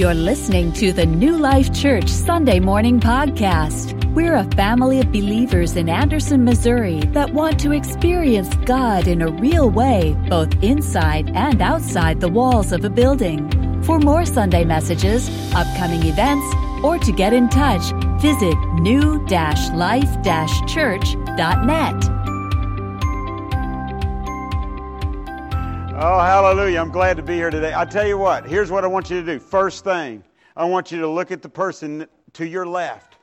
You're listening to the New Life Church Sunday Morning Podcast. We're a family of believers in Anderson, Missouri that want to experience God in a real way, both inside and outside the walls of a building. For more Sunday messages, upcoming events, or to get in touch, visit new-life-church.net. Oh, hallelujah. I'm glad to be here today. I tell you what, here's what I want you to do. First thing, I want you to look at the person to your left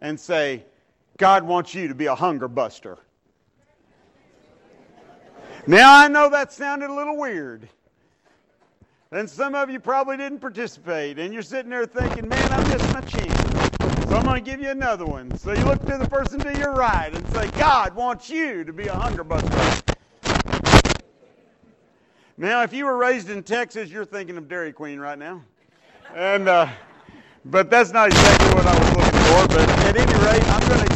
and say, God wants you to be a hunger buster. Now, I know that sounded a little weird. And some of you probably didn't participate, and you're sitting there thinking, man, I missed my chance. So I'm going to give you another one. So you look to the person to your right and say, God wants you to be a hunger buster. Now, if you were raised in Texas, you're thinking of Dairy Queen right now. And, uh, but that's not exactly what I was looking for. But at any rate, I'm going to,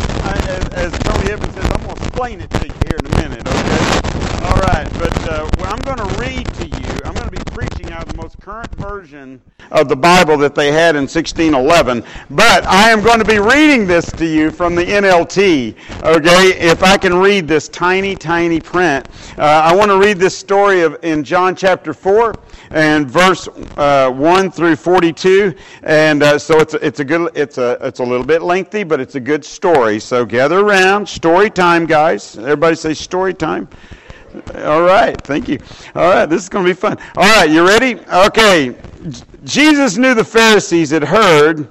as, as Tony Evans says, I'm going to explain it to you here in a minute, okay? All right, but uh, well, I'm going to read to you. I'm going to be preaching out of the most current version of the Bible that they had in 1611. But I am going to be reading this to you from the NLT, okay? If I can read this tiny, tiny print. Uh, I want to read this story of in John chapter 4 and verse uh, 1 through 42. And uh, so it's, it's, a good, it's, a, it's a little bit lengthy, but it's a good story. So gather around. Story time, guys. Everybody say story time. All right, thank you. All right, this is going to be fun. All right, you ready? Okay. Jesus knew the Pharisees had heard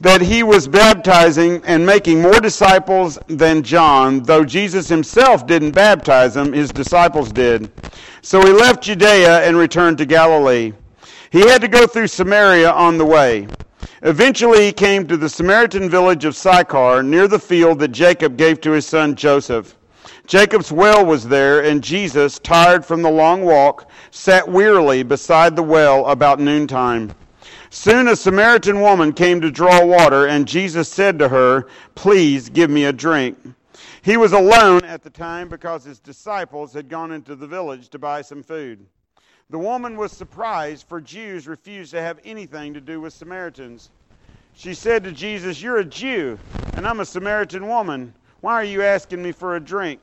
that he was baptizing and making more disciples than John, though Jesus himself didn't baptize them, his disciples did. So he left Judea and returned to Galilee. He had to go through Samaria on the way. Eventually, he came to the Samaritan village of Sychar, near the field that Jacob gave to his son Joseph. Jacob's well was there, and Jesus, tired from the long walk, sat wearily beside the well about noontime. Soon a Samaritan woman came to draw water, and Jesus said to her, Please give me a drink. He was alone at the time because his disciples had gone into the village to buy some food. The woman was surprised, for Jews refused to have anything to do with Samaritans. She said to Jesus, You're a Jew, and I'm a Samaritan woman. Why are you asking me for a drink?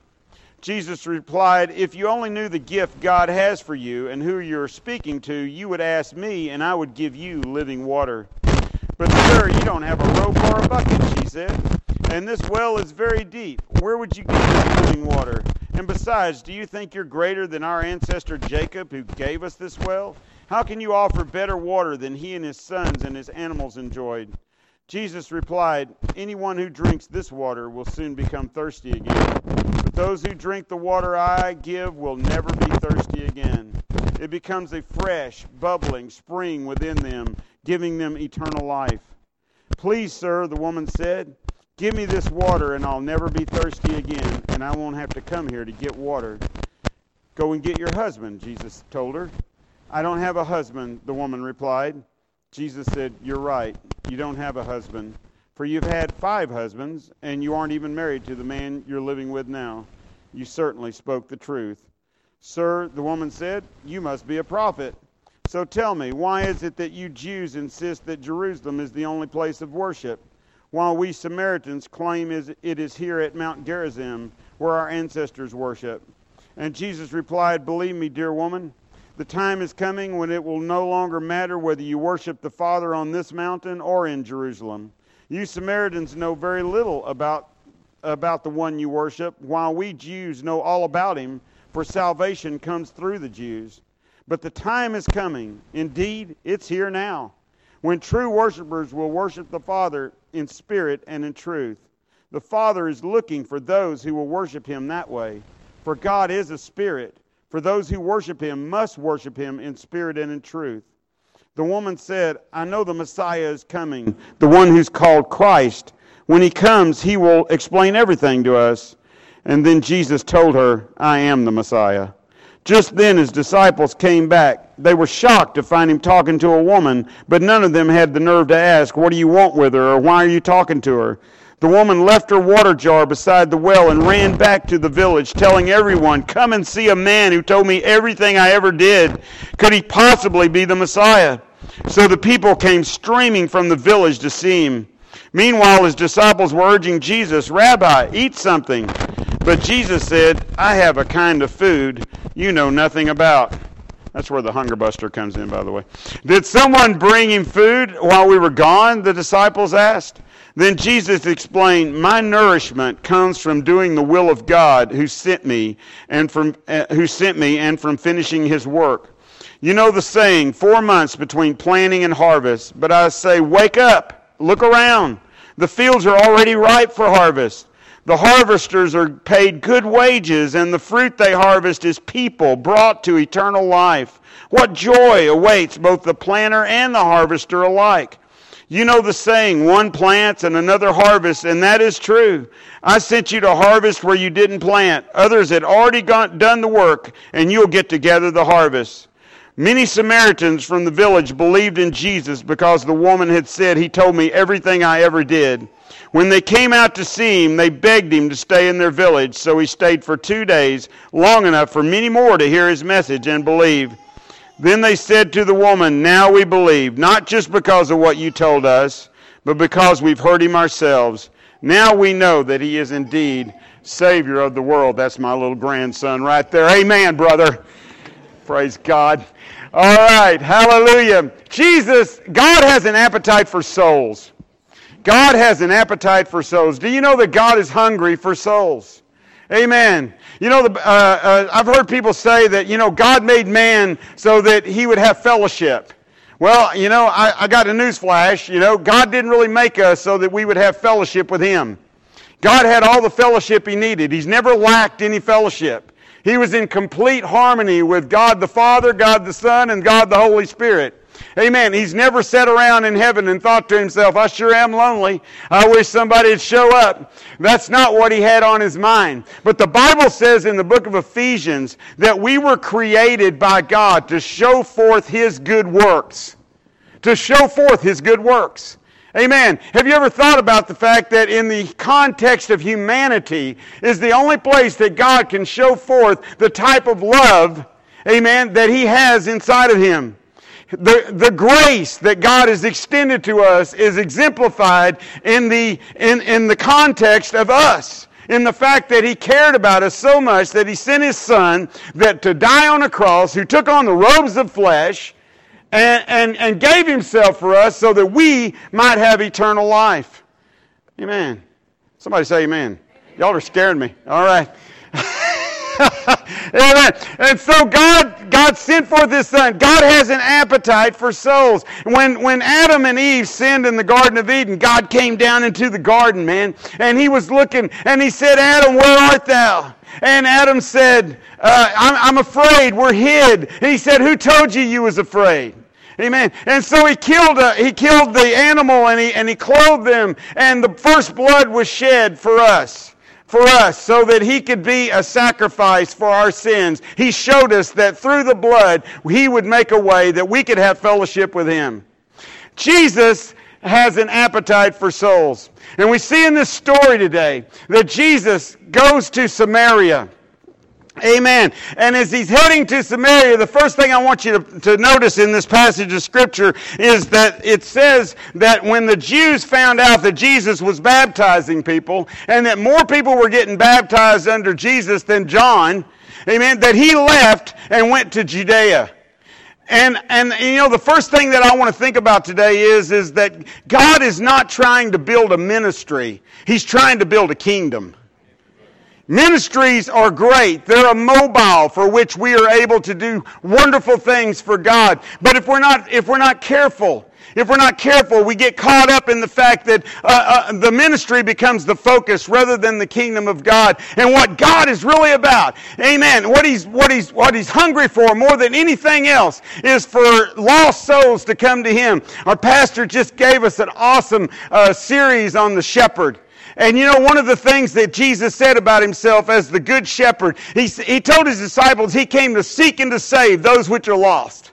Jesus replied, If you only knew the gift God has for you and who you're speaking to, you would ask me, and I would give you living water. But, sir, you don't have a rope or a bucket, she said, and this well is very deep. Where would you get this living water? And besides, do you think you're greater than our ancestor Jacob, who gave us this well? How can you offer better water than he and his sons and his animals enjoyed? Jesus replied, Anyone who drinks this water will soon become thirsty again. But those who drink the water I give will never be thirsty again. It becomes a fresh, bubbling spring within them, giving them eternal life. Please, sir, the woman said, give me this water and I'll never be thirsty again, and I won't have to come here to get water. Go and get your husband, Jesus told her. I don't have a husband, the woman replied. Jesus said, You're right. You don't have a husband. For you've had five husbands, and you aren't even married to the man you're living with now. You certainly spoke the truth. Sir, the woman said, You must be a prophet. So tell me, why is it that you Jews insist that Jerusalem is the only place of worship, while we Samaritans claim it is here at Mount Gerizim, where our ancestors worship? And Jesus replied, Believe me, dear woman, the time is coming when it will no longer matter whether you worship the Father on this mountain or in Jerusalem. You Samaritans know very little about, about the one you worship, while we Jews know all about him, for salvation comes through the Jews. But the time is coming, indeed, it's here now, when true worshipers will worship the Father in spirit and in truth. The Father is looking for those who will worship him that way, for God is a spirit for those who worship him must worship him in spirit and in truth. The woman said, I know the Messiah is coming, the one who's called Christ. When he comes, he will explain everything to us. And then Jesus told her, I am the Messiah. Just then his disciples came back. They were shocked to find him talking to a woman, but none of them had the nerve to ask, What do you want with her? or Why are you talking to her? The woman left her water jar beside the well and ran back to the village, telling everyone, Come and see a man who told me everything I ever did. Could he possibly be the Messiah? So the people came streaming from the village to see him. Meanwhile, his disciples were urging Jesus, Rabbi, eat something. But Jesus said, I have a kind of food you know nothing about. That's where the hunger buster comes in, by the way. Did someone bring him food while we were gone? The disciples asked. Then Jesus explained, My nourishment comes from doing the will of God who sent me and from uh, who sent me and from finishing his work. You know the saying, 4 months between planting and harvest, but I say wake up, look around. The fields are already ripe for harvest. The harvesters are paid good wages, and the fruit they harvest is people brought to eternal life. What joy awaits both the planter and the harvester alike. You know the saying, one plants and another harvests, and that is true. I sent you to harvest where you didn't plant. Others had already gone, done the work, and you'll get to gather the harvest. Many Samaritans from the village believed in Jesus because the woman had said, He told me everything I ever did. When they came out to see him, they begged him to stay in their village, so he stayed for two days, long enough for many more to hear his message and believe. Then they said to the woman, Now we believe, not just because of what you told us, but because we've heard him ourselves. Now we know that he is indeed Savior of the world. That's my little grandson right there. Amen, brother. Praise God. All right, hallelujah. Jesus, God has an appetite for souls. God has an appetite for souls. Do you know that God is hungry for souls? Amen. You know, the, uh, uh, I've heard people say that, you know, God made man so that he would have fellowship. Well, you know, I, I got a news flash. You know, God didn't really make us so that we would have fellowship with him. God had all the fellowship he needed. He's never lacked any fellowship. He was in complete harmony with God the Father, God the Son, and God the Holy Spirit. Amen. He's never sat around in heaven and thought to himself, I sure am lonely. I wish somebody would show up. That's not what he had on his mind. But the Bible says in the book of Ephesians that we were created by God to show forth his good works. To show forth his good works. Amen. Have you ever thought about the fact that in the context of humanity is the only place that God can show forth the type of love, amen, that he has inside of him? The, the grace that God has extended to us is exemplified in the, in, in the context of us. In the fact that He cared about us so much that He sent His Son that to die on a cross, who took on the robes of flesh, and, and, and gave Himself for us so that we might have eternal life. Amen. Somebody say amen. Y'all are scaring me. All right. Amen. And so God, God sent forth His Son. God has an appetite for souls. When, when Adam and Eve sinned in the Garden of Eden, God came down into the garden, man, and He was looking, and He said, Adam, where art thou? And Adam said, uh, I'm, I'm afraid. We're hid. And he said, Who told you you was afraid? Amen. And so he killed, uh, he killed the animal and he, and he clothed them and the first blood was shed for us for us so that he could be a sacrifice for our sins. He showed us that through the blood, he would make a way that we could have fellowship with him. Jesus has an appetite for souls. And we see in this story today that Jesus goes to Samaria. Amen. And as he's heading to Samaria, the first thing I want you to, to, notice in this passage of Scripture is that it says that when the Jews found out that Jesus was baptizing people and that more people were getting baptized under Jesus than John, amen, that he left and went to Judea. And, and, you know, the first thing that I want to think about today is, is that God is not trying to build a ministry. He's trying to build a kingdom. Ministries are great. They're a mobile for which we are able to do wonderful things for God. But if we're not, if we're not careful, if we're not careful, we get caught up in the fact that uh, uh, the ministry becomes the focus rather than the kingdom of God and what God is really about. Amen. What he's what he's what he's hungry for more than anything else is for lost souls to come to Him. Our pastor just gave us an awesome uh, series on the shepherd. And you know, one of the things that Jesus said about himself as the good shepherd, he, he told his disciples he came to seek and to save those which are lost.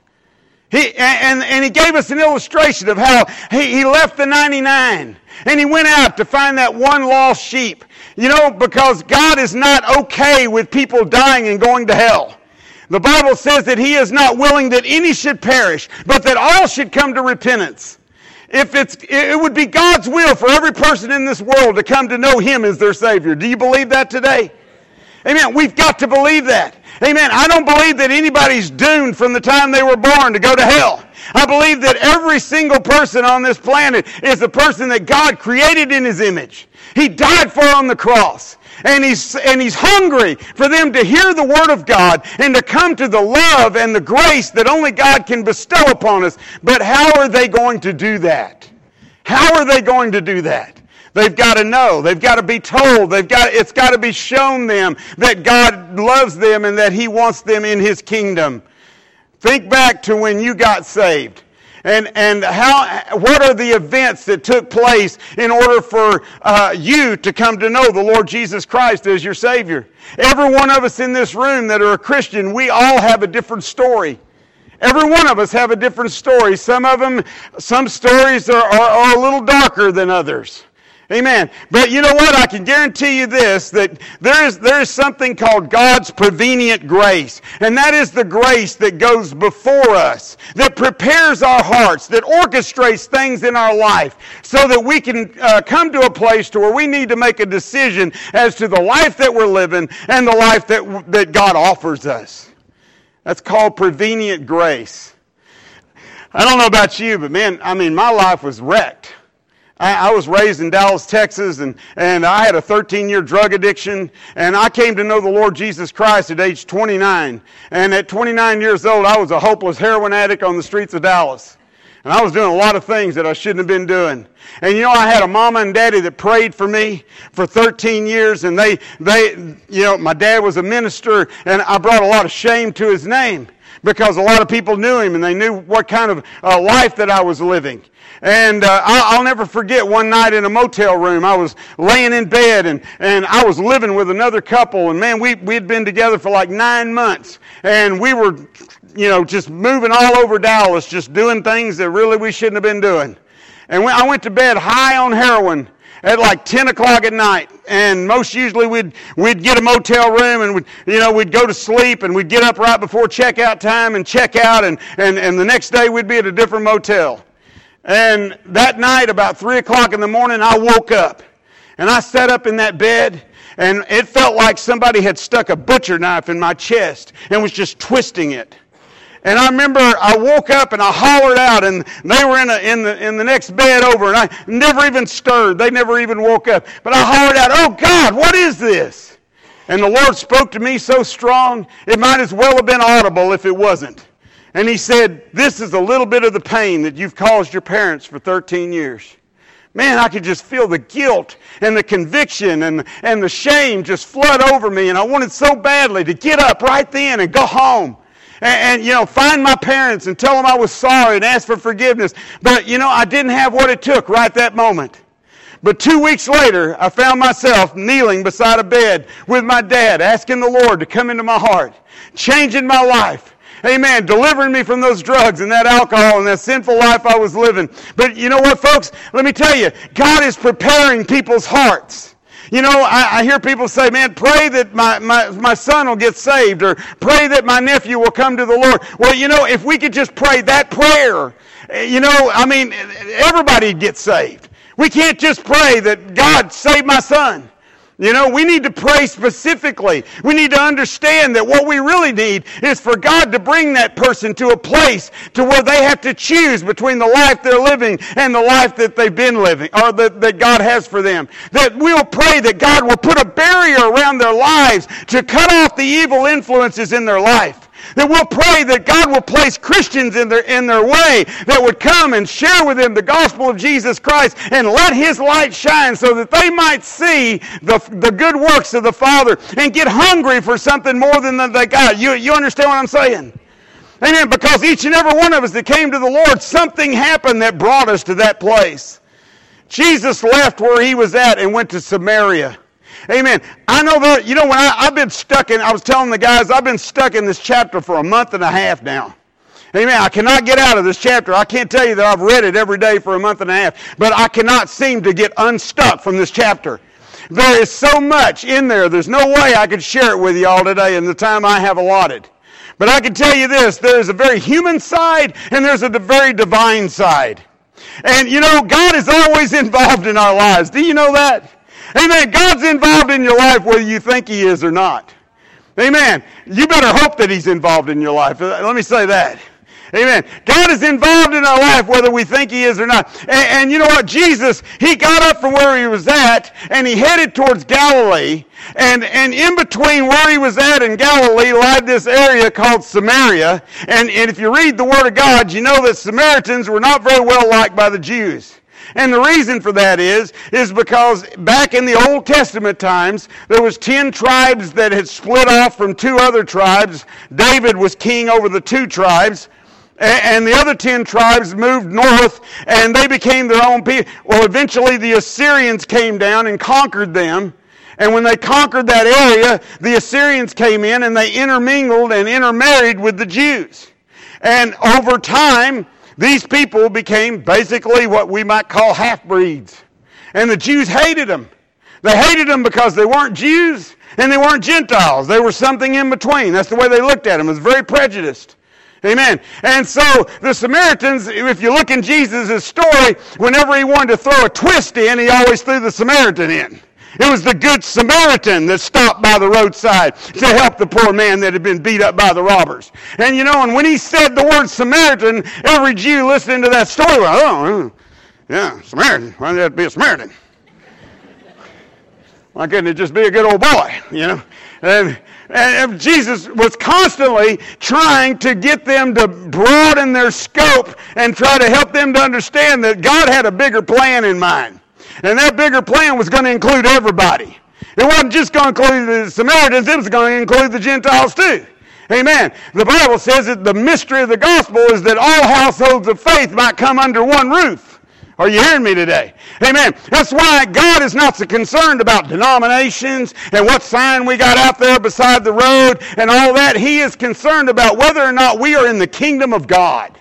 He, and, and he gave us an illustration of how he, he left the 99 and he went out to find that one lost sheep. You know, because God is not okay with people dying and going to hell. The Bible says that He is not willing that any should perish, but that all should come to repentance. If it's, it would be God's will for every person in this world to come to know Him as their Savior. Do you believe that today? Amen. We've got to believe that. Amen. I don't believe that anybody's doomed from the time they were born to go to hell. I believe that every single person on this planet is a person that God created in His image. He died for on the cross. And he's, and he's hungry for them to hear the Word of God and to come to the love and the grace that only God can bestow upon us. But how are they going to do that? How are they going to do that? They've got to know. They've got to be told. They've got, it's got to be shown them that God loves them and that He wants them in His kingdom. Think back to when you got saved. And, and how, what are the events that took place in order for uh, you to come to know the Lord Jesus Christ as your Savior? Every one of us in this room that are a Christian, we all have a different story. Every one of us have a different story. Some of them, some stories are, are, are a little darker than others. Amen. But you know what? I can guarantee you this, that there is, there is something called God's prevenient grace. And that is the grace that goes before us, that prepares our hearts, that orchestrates things in our life so that we can uh, come to a place to where we need to make a decision as to the life that we're living and the life that, that God offers us. That's called prevenient grace. I don't know about you, but man, I mean, my life was wrecked. I, was raised in Dallas, Texas, and, and I had a 13 year drug addiction, and I came to know the Lord Jesus Christ at age 29. And at 29 years old, I was a hopeless heroin addict on the streets of Dallas. And I was doing a lot of things that I shouldn't have been doing. And you know, I had a mama and daddy that prayed for me for 13 years, and they, they, you know, my dad was a minister, and I brought a lot of shame to his name because a lot of people knew him and they knew what kind of uh, life that I was living. And uh, I'll, never forget one night in a motel room. I was laying in bed and, and I was living with another couple. And man, we, we had been together for like nine months. And we were, you know, just moving all over Dallas, just doing things that really we shouldn't have been doing. And I went to bed high on heroin at like 10 o'clock at night. And most usually we'd, we'd get a motel room and we'd, you know, we'd go to sleep and we'd get up right before checkout time and check out and, and, and the next day we'd be at a different motel. And that night, about 3 o'clock in the morning, I woke up. And I sat up in that bed, and it felt like somebody had stuck a butcher knife in my chest and was just twisting it. And I remember I woke up and I hollered out, and they were in, a, in, the, in the next bed over, and I never even stirred. They never even woke up. But I hollered out, Oh God, what is this? And the Lord spoke to me so strong, it might as well have been audible if it wasn't. And he said, This is a little bit of the pain that you've caused your parents for 13 years. Man, I could just feel the guilt and the conviction and, and the shame just flood over me. And I wanted so badly to get up right then and go home. And, and, you know, find my parents and tell them I was sorry and ask for forgiveness. But, you know, I didn't have what it took right that moment. But two weeks later, I found myself kneeling beside a bed with my dad, asking the Lord to come into my heart, changing my life. Amen. Delivering me from those drugs and that alcohol and that sinful life I was living. But you know what, folks? Let me tell you, God is preparing people's hearts. You know, I, I, hear people say, man, pray that my, my, my son will get saved or pray that my nephew will come to the Lord. Well, you know, if we could just pray that prayer, eh, you know, I mean, everybody gets saved. We can't just pray that God save my son. You know, we need to pray specifically. We need to understand that what we really need is for God to bring that person to a place to where they have to choose between the life they're living and the life that they've been living or that, that God has for them. That we'll pray that God will put a barrier around their lives to cut off the evil influences in their life. That we'll pray that God will place Christians in their, in their way that would come and share with them the gospel of Jesus Christ and let His light shine so that they might see the, the good works of the Father and get hungry for something more than they got. You, you understand what I'm saying? Amen. Because each and every one of us that came to the Lord, something happened that brought us to that place. Jesus left where he was at and went to Samaria. Amen. I know that, you know, when I, I've been stuck in, I was telling the guys, I've been stuck in this chapter for a month and a half now. Amen. I cannot get out of this chapter. I can't tell you that I've read it every day for a month and a half, but I cannot seem to get unstuck from this chapter. There is so much in there. There's no way I could share it with you all today in the time I have allotted. But I can tell you this, there's a very human side and there's a very divine side. And you know, God is always involved in our lives. Do you know that? Amen. God's involved in your life whether you think He is or not. Amen. You better hope that He's involved in your life. Uh, let me say that. Amen. God is involved in our life whether we think He is or not. And, and, you know what? Jesus, He got up from where He was at and He headed towards Galilee. And, and in between where He was at and Galilee lied this area called Samaria. And, and if you read the Word of God, you know that Samaritans were not very well liked by the Jews. And the reason for that is, is because back in the Old Testament times, there was ten tribes that had split off from two other tribes. David was king over the two tribes. And the other ten tribes moved north and they became their own people. Well, eventually the Assyrians came down and conquered them. And when they conquered that area, the Assyrians came in and they intermingled and intermarried with the Jews. And over time, these people became basically what we might call half-breeds. And the Jews hated them. They hated them because they weren't Jews and they weren't Gentiles. They were something in between. That's the way they looked at them. It was very prejudiced. Amen. And so the Samaritans, if you look in Jesus' story, whenever he wanted to throw a twist in, he always threw the Samaritan in. It was the good Samaritan that stopped by the roadside to help the poor man that had been beat up by the robbers. And you know, and when he said the word Samaritan, every Jew listening to that story went, oh, yeah, Samaritan. Why did that be a Samaritan? Why couldn't it just be a good old boy, you know? And, and Jesus was constantly trying to get them to broaden their scope and try to help them to understand that God had a bigger plan in mind. And that bigger plan was going to include everybody. It wasn't just going to include the Samaritans, it was going to include the Gentiles too. Amen. The Bible says that the mystery of the gospel is that all households of faith might come under one roof. Are you hearing me today? Amen. That's why God is not so concerned about denominations and what sign we got out there beside the road and all that. He is concerned about whether or not we are in the kingdom of God.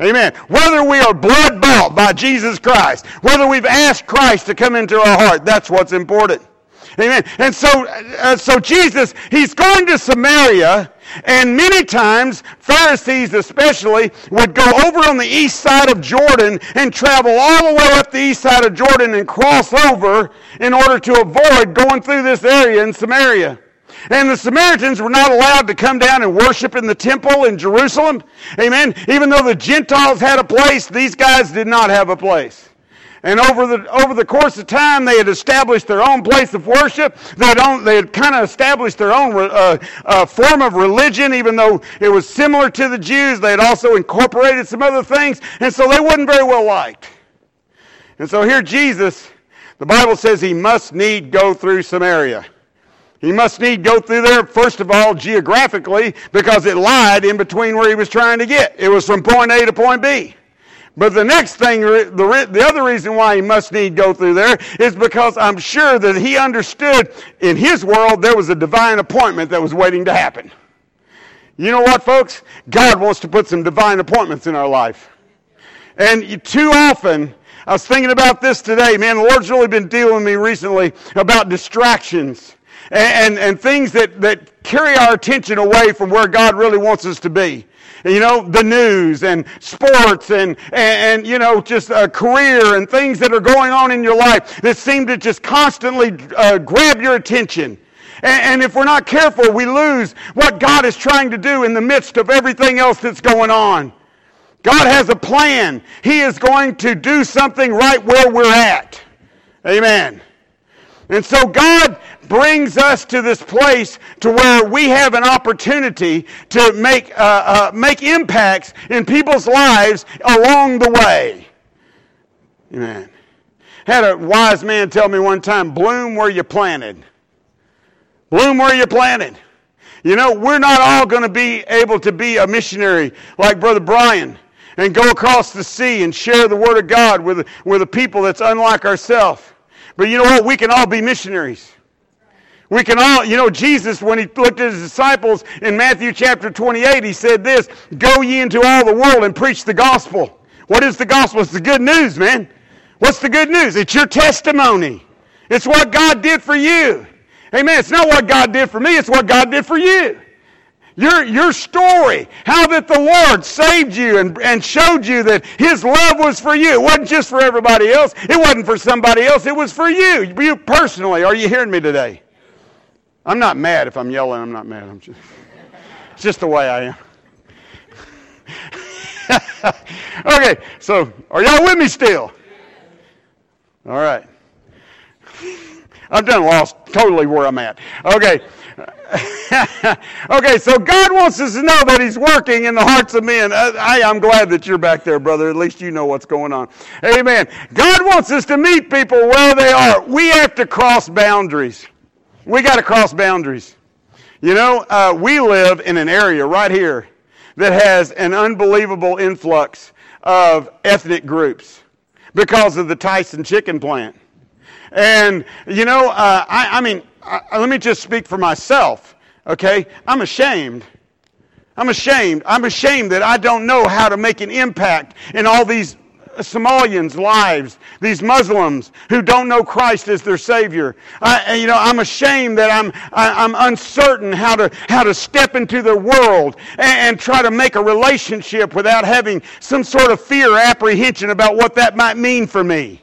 Amen. Whether we are blood bought by Jesus Christ, whether we've asked Christ to come into our heart, that's what's important. Amen. And so, uh, so Jesus, he's going to Samaria, and many times, Pharisees especially, would go over on the east side of Jordan and travel all the way up the east side of Jordan and cross over in order to avoid going through this area in Samaria. And the Samaritans were not allowed to come down and worship in the temple in Jerusalem. Amen. Even though the Gentiles had a place, these guys did not have a place. And over the, over the course of time, they had established their own place of worship. They had, they had kind of established their own uh, uh, form of religion, even though it was similar to the Jews. They had also incorporated some other things. And so they wasn't very well liked. And so here Jesus, the Bible says he must need go through Samaria. He must need go through there, first of all, geographically, because it lied in between where he was trying to get. It was from point A to point B. But the next thing, the, the other reason why he must need go through there is because I'm sure that he understood in his world there was a divine appointment that was waiting to happen. You know what, folks? God wants to put some divine appointments in our life. And too often, I was thinking about this today, man, the Lord's really been dealing with me recently about distractions and, and, and things that, that carry our attention away from where God really wants us to be you know, the news and sports and, and, and you know, just a career and things that are going on in your life that seem to just constantly uh, grab your attention. And, and if we're not careful, we lose what God is trying to do in the midst of everything else that's going on. God has a plan. He is going to do something right where we're at. Amen. And so God brings us to this place to where we have an opportunity to make, uh, uh, make impacts in people's lives along the way. Amen. Had a wise man tell me one time, bloom where you planted. Bloom where you planted. You know, we're not all going to be able to be a missionary like Brother Brian and go across the sea and share the Word of God with, with a people that's unlike ourselves. But you know what? We can all be missionaries. We can all, you know, Jesus, when he looked at his disciples in Matthew chapter 28, he said this Go ye into all the world and preach the gospel. What is the gospel? It's the good news, man. What's the good news? It's your testimony. It's what God did for you. Amen. It's not what God did for me, it's what God did for you. Your, your story, how that the Lord saved you and, and showed you that His love was for you. It wasn't just for everybody else. It wasn't for somebody else. It was for you. You personally. Are you hearing me today? I'm not mad if I'm yelling. I'm not mad. I'm just, it's just the way I am. okay, so are y'all with me still? All right. I've done lost totally where I'm at. Okay. okay, so God wants us to know that He's working in the hearts of men. Uh, I, I'm glad that you're back there, brother. At least you know what's going on. Amen. God wants us to meet people where they are. We have to cross boundaries. We got to cross boundaries. You know, uh, we live in an area right here that has an unbelievable influx of ethnic groups because of the Tyson chicken plant. And, you know, uh, I, I, mean, I, let me just speak for myself, okay? I'm ashamed. I'm ashamed. I'm ashamed that I don't know how to make an impact in all these Somalians' lives, these Muslims who don't know Christ as their Savior. I, you know, I'm ashamed that I'm, I, am i am uncertain how to, how to step into their world and, and try to make a relationship without having some sort of fear or apprehension about what that might mean for me.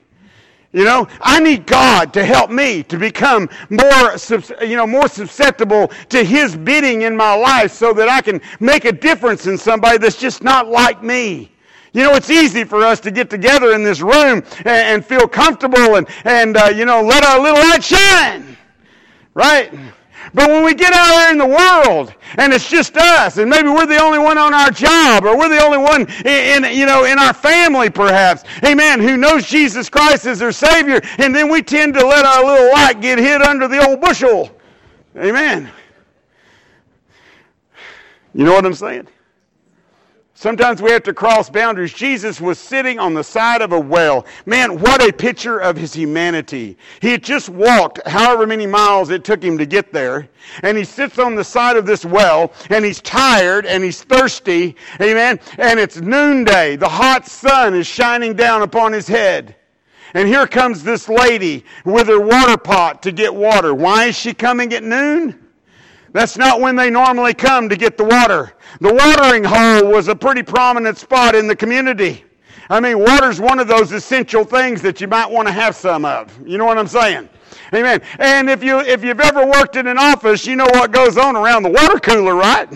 You know, I need God to help me to become more, you know, more susceptible to His bidding in my life so that I can make a difference in somebody that's just not like me. You know, it's easy for us to get together in this room and, and feel comfortable and, and uh, you know, let our little light shine. Right? But when we get out there in the world and it's just us, and maybe we're the only one on our job, or we're the only one in, in, you know in our family, perhaps, amen, who knows Jesus Christ as their Savior, and then we tend to let our little light get hid under the old bushel, amen. You know what I'm saying? Sometimes we have to cross boundaries. Jesus was sitting on the side of a well. Man, what a picture of his humanity. He had just walked however many miles it took him to get there. And he sits on the side of this well and he's tired and he's thirsty. Amen. And it's noonday. The hot sun is shining down upon his head. And here comes this lady with her water pot to get water. Why is she coming at noon? That's not when they normally come to get the water. The watering hole was a pretty prominent spot in the community. I mean, water's one of those essential things that you might want to have some of. You know what I'm saying? Amen. And if you if you've ever worked in an office, you know what goes on around the water cooler, right?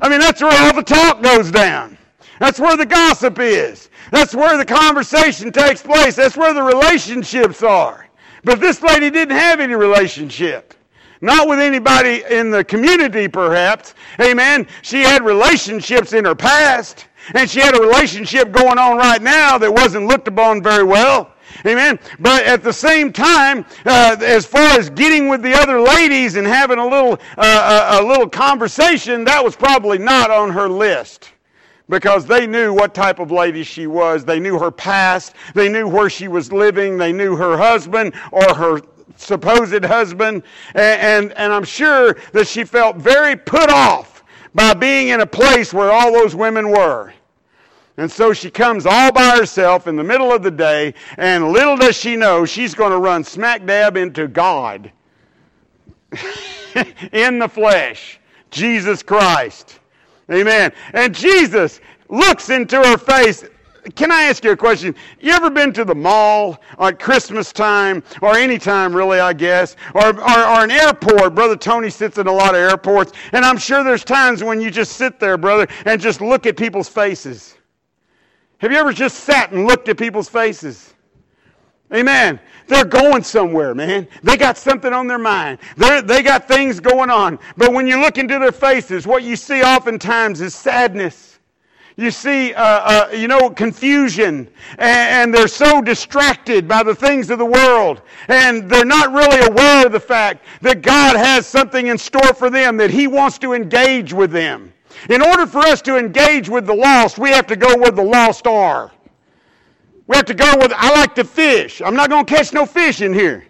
I mean, that's where all the talk goes down. That's where the gossip is. That's where the conversation takes place. That's where the relationships are. But this lady didn't have any relationship. Not with anybody in the community, perhaps. Amen. She had relationships in her past, and she had a relationship going on right now that wasn't looked upon very well. Amen. But at the same time, uh, as far as getting with the other ladies and having a little uh, a, a little conversation, that was probably not on her list because they knew what type of lady she was. They knew her past. They knew where she was living. They knew her husband or her supposed husband, and, and, and I'm sure that she felt very put off by being in a place where all those women were. And so she comes all by herself in the middle of the day, and little does she know she's going to run smack dab into God in the flesh, Jesus Christ. Amen. And Jesus looks into her face can I ask you a question? You ever been to the mall at Christmas time, or any time really, I guess, or, or, or, an airport? Brother Tony sits in a lot of airports, and I'm sure there's times when you just sit there, brother, and just look at people's faces. Have you ever just sat and looked at people's faces? Amen. They're going somewhere, man. They got something on their mind. They're, they got things going on. But when you look into their faces, what you see oftentimes is sadness you see, uh, uh, you know, confusion, and, and, they're so distracted by the things of the world, and they're not really aware of the fact that God has something in store for them, that He wants to engage with them. In order for us to engage with the lost, we have to go where the lost are. We have to go with, I like to fish. I'm not going to catch no fish in here.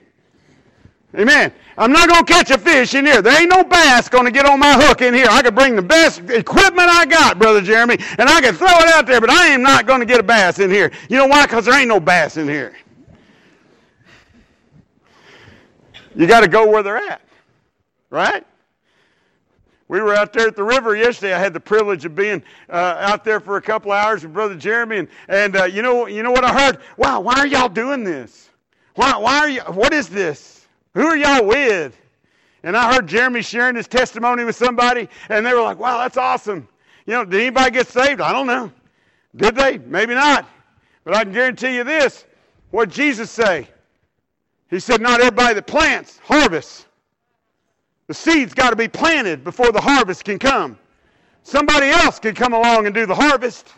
Amen. I'm not going to catch a fish in here. There ain't no bass going to get on my hook in here. I could bring the best equipment I got, Brother Jeremy, and I could throw it out there, but I am not going to get a bass in here. You know why? Because there ain't no bass in here. You got to go where they're at, right? We were out there at the river yesterday. I had the privilege of being uh, out there for a couple hours with Brother Jeremy, and, and uh, you know you know what I heard? Wow, why are y'all doing this? Why why are you? What is this? Who are y'all with? And I heard Jeremy sharing his testimony with somebody, and they were like, "Wow, that's awesome." You know, did anybody get saved? I don't know. Did they? Maybe not. But I can guarantee you this: what did Jesus say? He said, "Not everybody that plants harvests." The seed's got to be planted before the harvest can come. Somebody else can come along and do the harvest.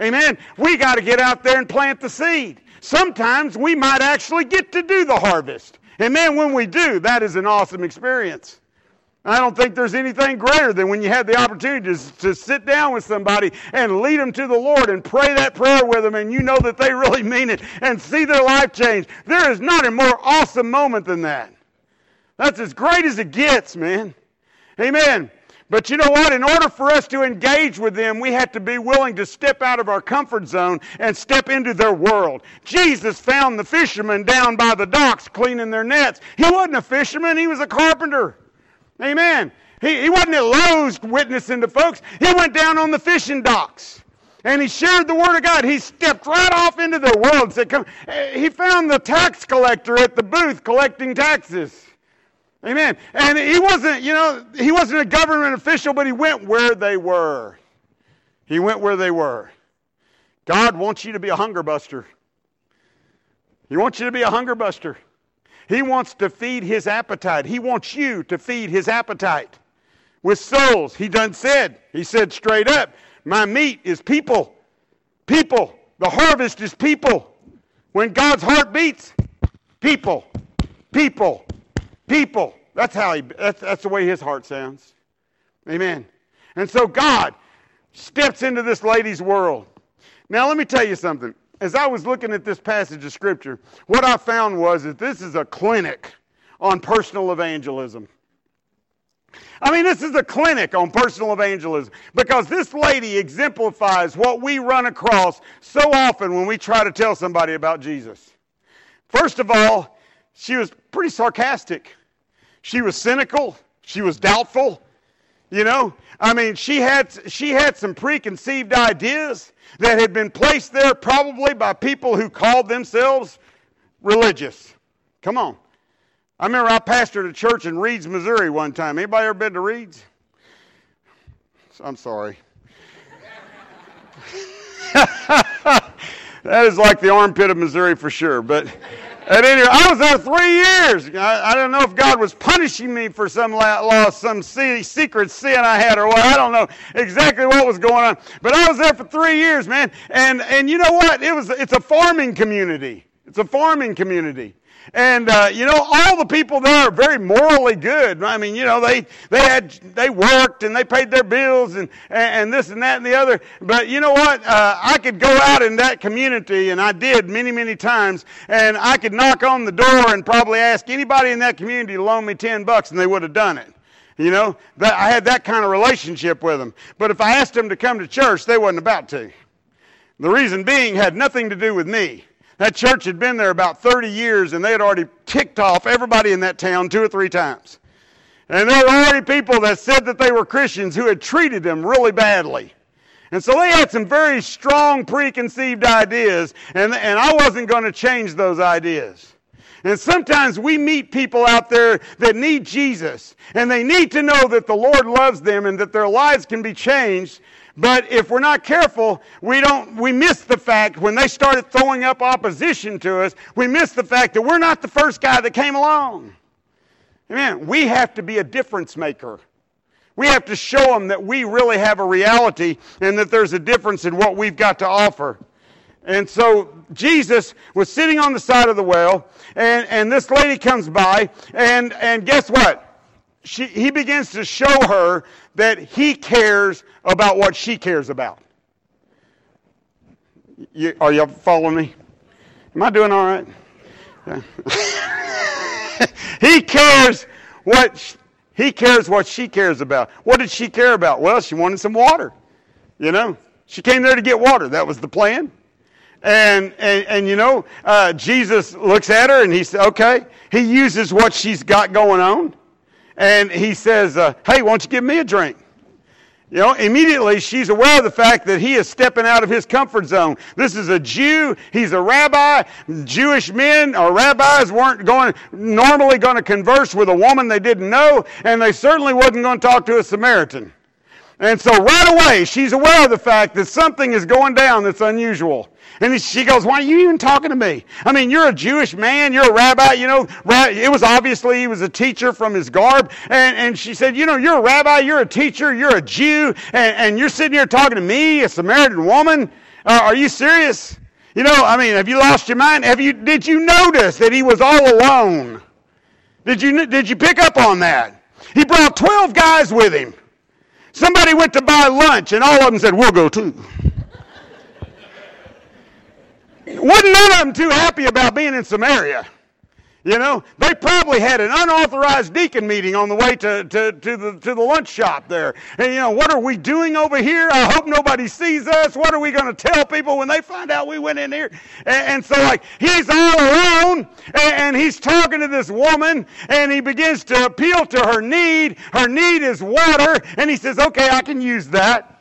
Amen. We got to get out there and plant the seed. Sometimes we might actually get to do the harvest. And man, when we do, that is an awesome experience. I don't think there's anything greater than when you have the opportunity to, to sit down with somebody and lead them to the Lord and pray that prayer with them and you know that they really mean it and see their life change. There is not a more awesome moment than that. That's as great as it gets, man. Amen. But you know what? In order for us to engage with them, we have to be willing to step out of our comfort zone and step into their world. Jesus found the fishermen down by the docks cleaning their nets. He wasn't a fisherman, he was a carpenter. Amen. He, he wasn't at Lowe's witnessing to folks, he went down on the fishing docks. And he shared the word of God. He stepped right off into their world and said, Come. He found the tax collector at the booth collecting taxes. Amen. And he wasn't, you know, he wasn't a government official, but he went where they were. He went where they were. God wants you to be a hunger buster. He wants you to be a hunger buster. He wants to feed his appetite. He wants you to feed his appetite with souls. He done said, he said straight up, my meat is people. People. The harvest is people. When God's heart beats, people. People. People. That's how he that's, that's the way his heart sounds. Amen. And so God steps into this lady's world. Now let me tell you something. As I was looking at this passage of scripture, what I found was that this is a clinic on personal evangelism. I mean, this is a clinic on personal evangelism because this lady exemplifies what we run across so often when we try to tell somebody about Jesus. First of all, she was pretty sarcastic. She was cynical. She was doubtful. You know, I mean, she had, she had some preconceived ideas that had been placed there probably by people who called themselves religious. Come on. I remember I pastored a church in Reeds, Missouri one time. Anybody ever been to Reeds? I'm sorry. that is like the armpit of Missouri for sure, but at any rate, I was there three years. I, I don't know if God was punishing me for some loss, some secret sin I had, or what. I don't know exactly what was going on. But I was there for three years, man. And and you know what? It was it's a farming community. It's a farming community. And uh, you know, all the people there are very morally good. I mean, you know, they they had they worked and they paid their bills and and this and that and the other. But you know what? Uh, I could go out in that community, and I did many many times. And I could knock on the door and probably ask anybody in that community to loan me ten bucks, and they would have done it. You know, that, I had that kind of relationship with them. But if I asked them to come to church, they wasn't about to. The reason being had nothing to do with me. That church had been there about 30 years and they had already ticked off everybody in that town two or three times. And there were already people that said that they were Christians who had treated them really badly. And so they had some very strong preconceived ideas, and, and I wasn't going to change those ideas. And sometimes we meet people out there that need Jesus, and they need to know that the Lord loves them and that their lives can be changed. But if we're not careful, we don't we miss the fact when they started throwing up opposition to us, we miss the fact that we're not the first guy that came along. Amen. We have to be a difference maker. We have to show them that we really have a reality and that there's a difference in what we've got to offer. And so Jesus was sitting on the side of the well, and, and this lady comes by, and, and guess what? She, he begins to show her that he cares about what she cares about. You, are you following me? Am I doing all right? He cares what he cares what she cares about. What did she care about? Well, she wanted some water. You know, she came there to get water. That was the plan. And and, and you know, uh, Jesus looks at her and he says, "Okay." He uses what she's got going on and he says, uh, Hey, won't you give me a drink? You know, immediately she's aware of the fact that he is stepping out of his comfort zone. This is a Jew. He's a rabbi. Jewish men or rabbis weren't going, normally going to converse with a woman they didn't know, and they certainly wasn't going to talk to a Samaritan. And so right away, she's aware of the fact that something is going down that's unusual. And she goes, Why are you even talking to me? I mean, you're a Jewish man, you're a rabbi, you know, it was obviously he was a teacher from his garb. And, and she said, You know, you're a rabbi, you're a teacher, you're a Jew, and, and you're sitting here talking to me, a Samaritan woman. Uh, are you serious? You know, I mean, have you lost your mind? Have you, did you notice that he was all alone? Did you, did you pick up on that? He brought 12 guys with him. Somebody went to buy lunch, and all of them said, We'll go too. Wasn't none of them too happy about being in Samaria. You know, they probably had an unauthorized deacon meeting on the way to, to, to, the, to the lunch shop there. And, you know, what are we doing over here? I hope nobody sees us. What are we going to tell people when they find out we went in here? And, and so, like, he's all alone, and, and he's talking to this woman, and he begins to appeal to her need. Her need is water, and he says, okay, I can use that.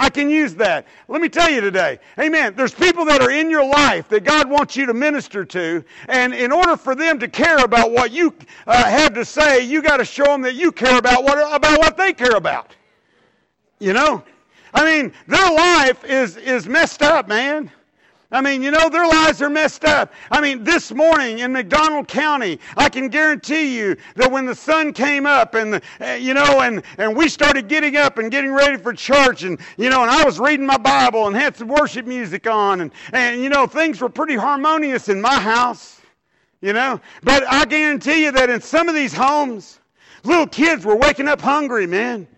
I can use that. Let me tell you today, amen. There's people that are in your life that God wants you to minister to, and in order for them to care about what you uh, have to say, you got to show them that you care about what about what they care about. You know, I mean, their life is is messed up, man. I mean, you know, their lives are messed up. I mean, this morning in McDonald County, I can guarantee you that when the sun came up and, the, uh, you know, and, and we started getting up and getting ready for church and, you know, and I was reading my Bible and had some worship music on and, and you know, things were pretty harmonious in my house, you know. But I guarantee you that in some of these homes, little kids were waking up hungry, man.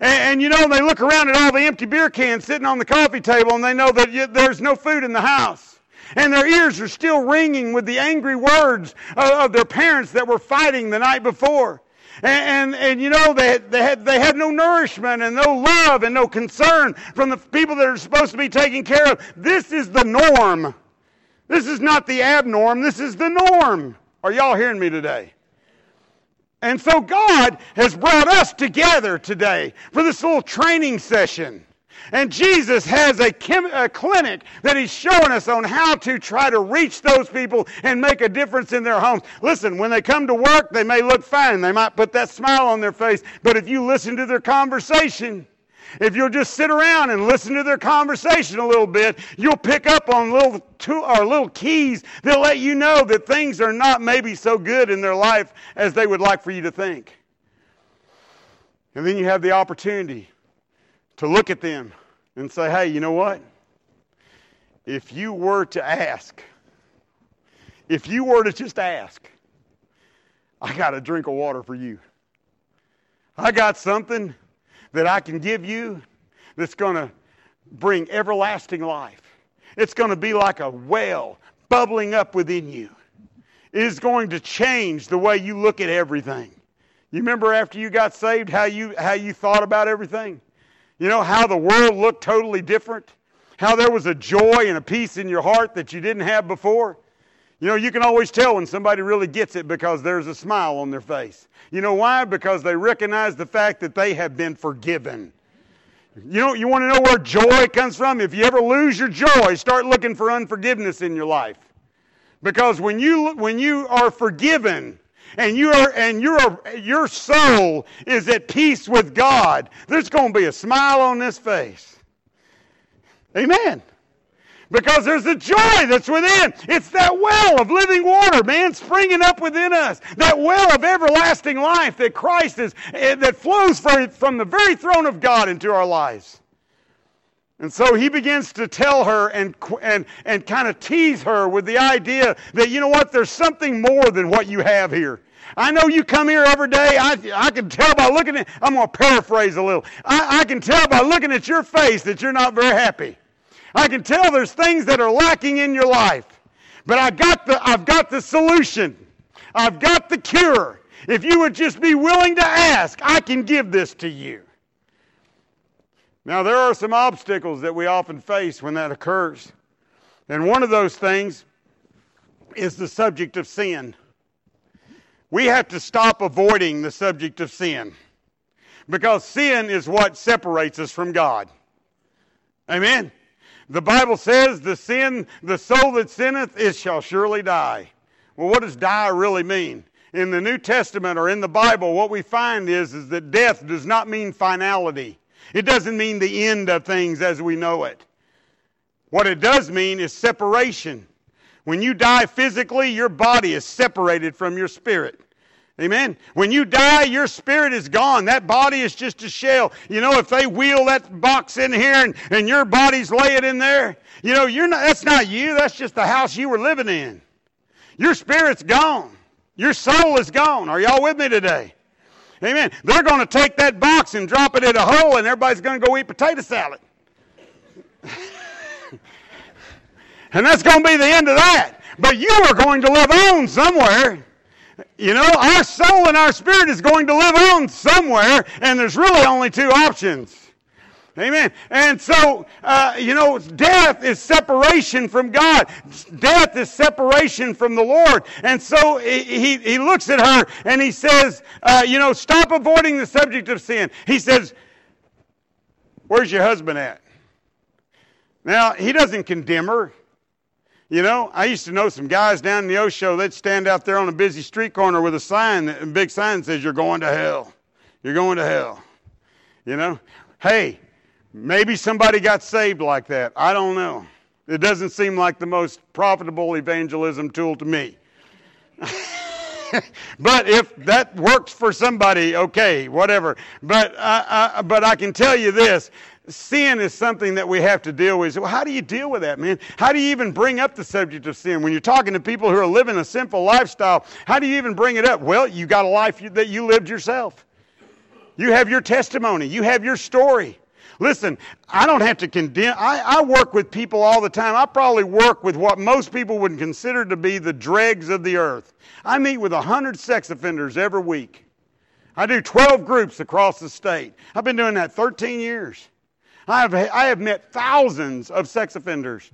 And, and, you know, they look around at all the empty beer cans sitting on the coffee table and they know that you, there's no food in the house. And their ears are still ringing with the angry words of, of their parents that were fighting the night before. And, and, and, you know, they, they, had, they had no nourishment and no love and no concern from the people that are supposed to be taken care of. This is the norm. This is not the abnorm. This is the norm. Are y'all hearing me today? And so God has brought us together today for this little training session. And Jesus has a, chem- a, clinic that he's showing us on how to try to reach those people and make a difference in their homes. Listen, when they come to work, they may look fine. They might put that smile on their face. But if you listen to their conversation, if you'll just sit around and listen to their conversation a little bit, you'll pick up on little two or little keys that'll let you know that things are not maybe so good in their life as they would like for you to think. And then you have the opportunity to look at them and say, hey, you know what? If you were to ask, if you were to just ask, I got a drink of water for you. I got something that I can give you that's going to bring everlasting life. It's going to be like a well bubbling up within you. It is going to change the way you look at everything. You remember after you got saved how you how you thought about everything? You know how the world looked totally different? How there was a joy and a peace in your heart that you didn't have before? You know, you can always tell when somebody really gets it because there's a smile on their face. You know why? Because they recognize the fact that they have been forgiven. You know, you want to know where joy comes from? If you ever lose your joy, start looking for unforgiveness in your life. Because when you when you are forgiven and you are and your your soul is at peace with God, there's going to be a smile on this face. Amen. Because there's a joy that's within. It's that well of living water, man, springing up within us. That well of everlasting life that Christ is, eh, that flows from the very throne of God into our lives. And so he begins to tell her and, and, and kind of tease her with the idea that, you know what, there's something more than what you have here. I know you come here every day. I, I can tell by looking at, I'm going to paraphrase a little. I, I can tell by looking at your face that you're not very happy. I can tell there's things that are lacking in your life. But I got the, I've got the solution. I've got the cure. If you would just be willing to ask, I can give this to you. Now, there are some obstacles that we often face when that occurs. And one of those things is the subject of sin. we have to stop avoiding the subject of sin because sin is what separates us from God. Amen. The Bible says the sin, the soul that sinneth, it shall surely die. Well, what does die really mean? In the New Testament or in the Bible, what we find is, is that death does not mean finality. It doesn't mean the end of things as we know it. What it does mean is separation. When you die physically, your body is separated from your spirit. Amen. When you die, your spirit is gone. That body is just a shell. You know, if they wheel that box in here and, and your body's laying in there, you know, you're not, that's not you. That's just the house you were living in. Your spirit's gone. Your soul is gone. Are y'all with me today? Amen. They're going to take that box and drop it in a hole, and everybody's going to go eat potato salad. and that's going to be the end of that. But you are going to live on somewhere. You know, our soul and our spirit is going to live on somewhere, and there's really only two options. Amen. And so, uh, you know, death is separation from God. Death is separation from the Lord. And so he, he looks at her and he says, uh, you know, stop avoiding the subject of sin. He says, Where's your husband at? Now, he doesn't condemn her. You know, I used to know some guys down in the Osho, they'd stand out there on a busy street corner with a sign, a big sign that says, You're going to hell. You're going to hell. You know, hey, maybe somebody got saved like that. I don't know. It doesn't seem like the most profitable evangelism tool to me. but if that works for somebody, okay, whatever. But, uh, uh, but I can tell you this sin is something that we have to deal with. So how do you deal with that, man? How do you even bring up the subject of sin? When you're talking to people who are living a sinful lifestyle, how do you even bring it up? Well, you got a life that you lived yourself. You have your testimony, you have your story. Listen, I don't have to condemn. I, I, work with people all the time. I probably work with what most people would consider to be the dregs of the earth. I meet with 100 sex offenders every week. I do 12 groups across the state. I've been doing that 13 years. I have, I have met thousands of sex offenders.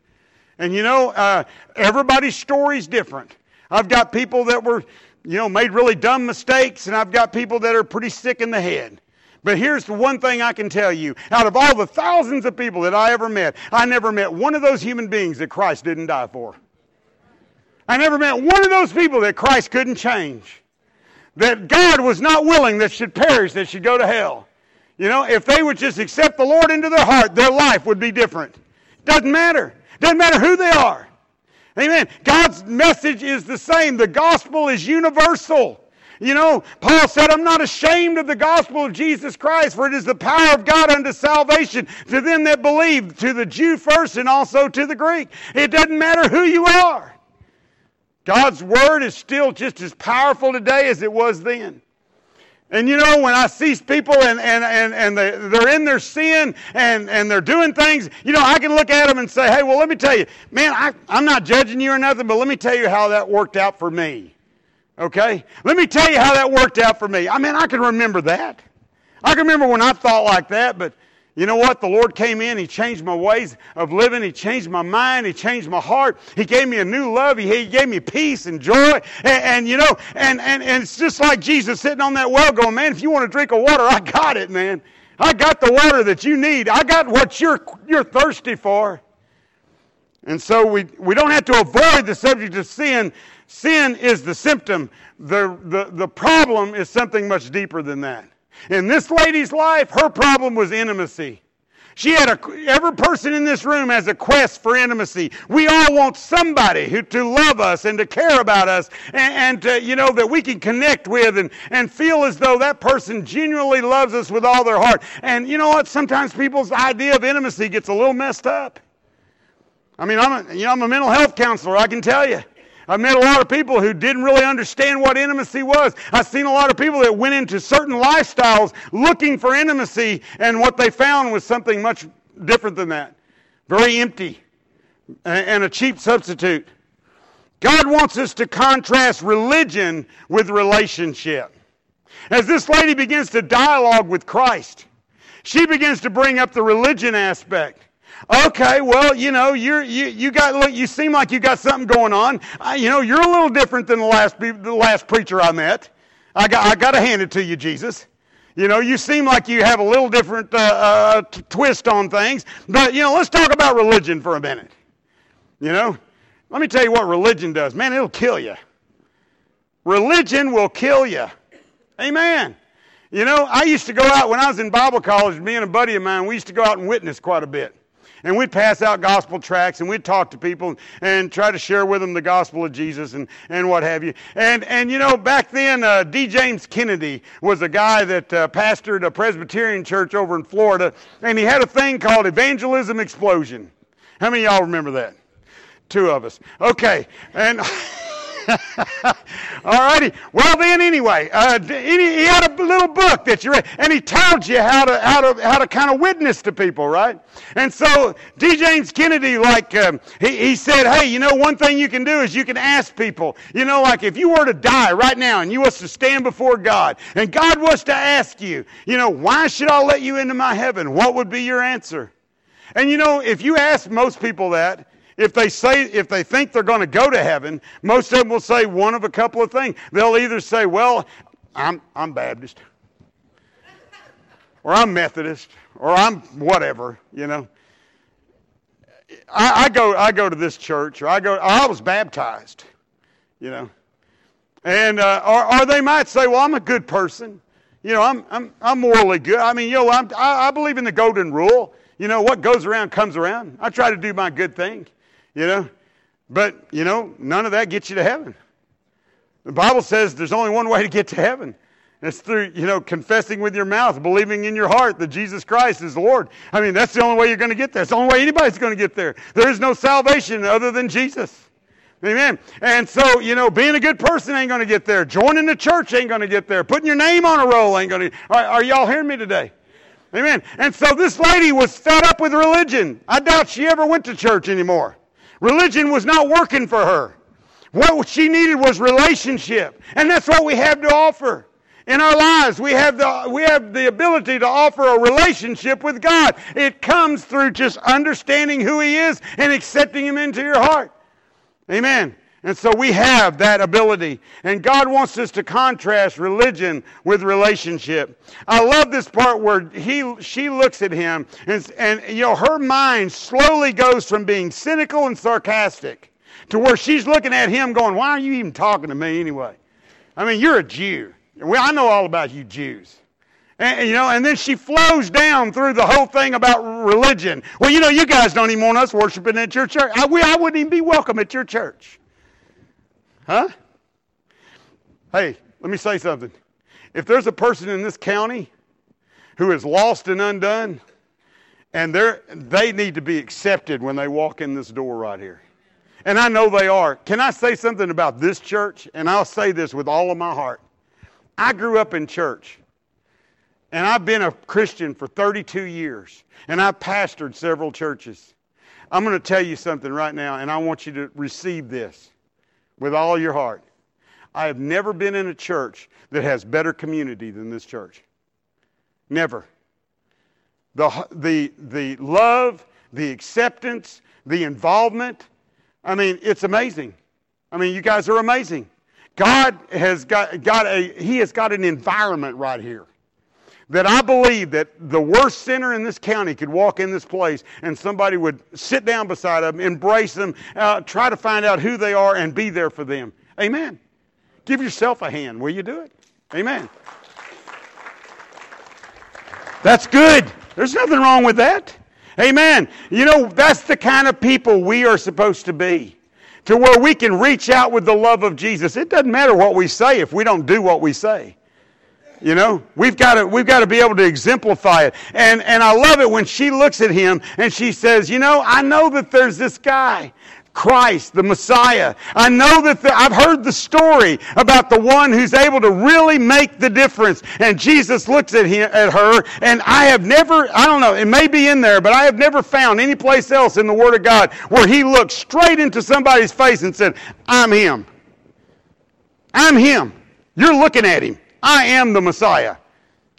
And you know, uh, everybody's story is different. I've got people that were, you know, made really dumb mistakes, and I've got people that are pretty sick in the head. But here's the one thing I can tell you. Out of all the thousands of people that I ever met, I never met one of those human beings that Christ didn't die for. I never met one of those people that Christ couldn't change. That God was not willing that should perish, that should go to hell. You know, if they would just accept the Lord into their heart, their life would be different. Doesn't matter. Doesn't matter who they are. Amen. God's message is the same. The gospel is universal. You know, Paul said, I'm not ashamed of the gospel of Jesus Christ, for it is the power of God unto salvation to them that believe, to the Jew first and also to the Greek. It doesn't matter who you are. God's word is still just as powerful today as it was then. And you know, when I see people and, and, and, and they, they're in their sin and, and they're doing things, you know, I can look at them and say, hey, well, let me tell you, man, I, I'm not judging you or nothing, but let me tell you how that worked out for me. Okay? Let me tell you how that worked out for me. I mean, I can remember that. I can remember when I thought like that, but you know what? The Lord came in. He changed my ways of living. He changed my mind. He changed my heart. He gave me a new love. He, he gave me peace and joy. And, and, you know, and, and, and it's just like Jesus sitting on that well going, man, if you want to drink of water, I got it, man. I got the water that you need. I got what you're, you're thirsty for. And so we, we don't have to avoid the subject of sin. Sin is the symptom. The, the, the problem is something much deeper than that. In this lady's life, her problem was intimacy. She had a, every person in this room has a quest for intimacy. We all want somebody who, to love us and to care about us and, and to, you know, that we can connect with and, and feel as though that person genuinely loves us with all their heart. And you know what? Sometimes people's idea of intimacy gets a little messed up. I mean, I'm a, you know, I'm a mental health counselor, I can tell you. I've met a lot of people who didn't really understand what intimacy was. I've seen a lot of people that went into certain lifestyles looking for intimacy, and what they found was something much different than that. Very empty and a cheap substitute. God wants us to contrast religion with relationship. As this lady begins to dialogue with Christ, she begins to bring up the religion aspect. Okay, well, you know, you're, you you got you seem like you got something going on. Uh, you know, you're a little different than the last the last preacher I met. I got I got to hand it to you, Jesus. You know, you seem like you have a little different uh, uh, t- twist on things. But you know, let's talk about religion for a minute. You know, let me tell you what religion does. Man, it'll kill you. Religion will kill you. Amen. You know, I used to go out when I was in Bible college, me and a buddy of mine, we used to go out and witness quite a bit. And we'd pass out gospel tracts and we'd talk to people and try to share with them the gospel of Jesus and, and what have you. And, and you know, back then, uh, D. James Kennedy was a guy that uh, pastored a Presbyterian church over in Florida, and he had a thing called Evangelism Explosion. How many of y'all remember that? Two of us. Okay. And. All righty. Well, then, anyway, uh, he had a little book that you read, and he told you how to how to how to kind of witness to people, right? And so, D. James Kennedy, like um, he he said, hey, you know, one thing you can do is you can ask people, you know, like if you were to die right now and you was to stand before God, and God was to ask you, you know, why should I let you into my heaven? What would be your answer? And you know, if you ask most people that, if they say, if they think they're going to go to heaven, most of them will say one of a couple of things. They'll either say, well, I'm, I'm Baptist, or I'm Methodist, or I'm whatever, you know. I, I go, I go to this church, or I go, I was baptized, you know. And, uh, or, or they might say, well, I'm a good person. You know, I'm, I'm, I'm morally good. I mean, you know, I'm, I, I believe in the golden rule. You know, what goes around comes around. I try to do my good thing you know. But, you know, none of that gets you to heaven. The Bible says there's only one way to get to heaven. And it's through, you know, confessing with your mouth, believing in your heart that Jesus Christ is Lord. I mean, that's the only way you're going to get there. It's the only way anybody's going to get there. There is no salvation other than Jesus. Amen. And so, you know, being a good person ain't going to get there. Joining the church ain't going to get there. Putting your name on a roll ain't going to. Are, are y'all hearing me today? Amen. And so this lady was fed up with religion. I doubt she ever went to church anymore. Religion was not working for her. What she needed was relationship. And that's what we have to offer. In our lives, we have, the, we have the ability to offer a relationship with God. It comes through just understanding who He is and accepting Him into your heart. Amen. And so we have that ability. And God wants us to contrast religion with relationship. I love this part where he, she looks at him and, and, you know, her mind slowly goes from being cynical and sarcastic to where she's looking at him going, why are you even talking to me anyway? I mean, you're a Jew. Well, I know all about you Jews. And, you know, and then she flows down through the whole thing about religion. Well, you know, you guys don't even want us worshiping at your church. I, we, I wouldn't even be welcome at your church. Huh? Hey, let me say something. If there's a person in this county who is lost and undone, and they they need to be accepted when they walk in this door right here. And I know they are. Can I say something about this church? And I'll say this with all of my heart. I grew up in church. And I've been a Christian for 32 years. And I've pastored several churches. I'm going to tell you something right now, and I want you to receive this with all your heart. I have never been in a church that has better community than this church. Never. The, the, the love, the acceptance, the involvement. I mean, it's amazing. I mean, you guys are amazing. God has got, got a, He has got an environment right here that I believe that the worst sinner in this county could walk in this place and somebody would sit down beside them, embrace them, uh, try to find out who they are, and be there for them. Amen. Give yourself a hand. Will you do it? Amen. That's good. There's nothing wrong with that. Amen. You know, that's the kind of people we are supposed to be. To where we can reach out with the love of Jesus. It doesn't matter what we say if we don't do what we say. You know, we've got to, we've got to be able to exemplify it. And, and I love it when she looks at him and she says, you know, I know that there's this guy, Christ, the Messiah. I know that the, I've heard the story about the one who's able to really make the difference. And Jesus looks at him, at her, and I have never, I don't know, it may be in there, but I have never found any place else in the Word of God where he looked straight into somebody's face and said, I'm him. I'm him. You're looking at him. I am the Messiah.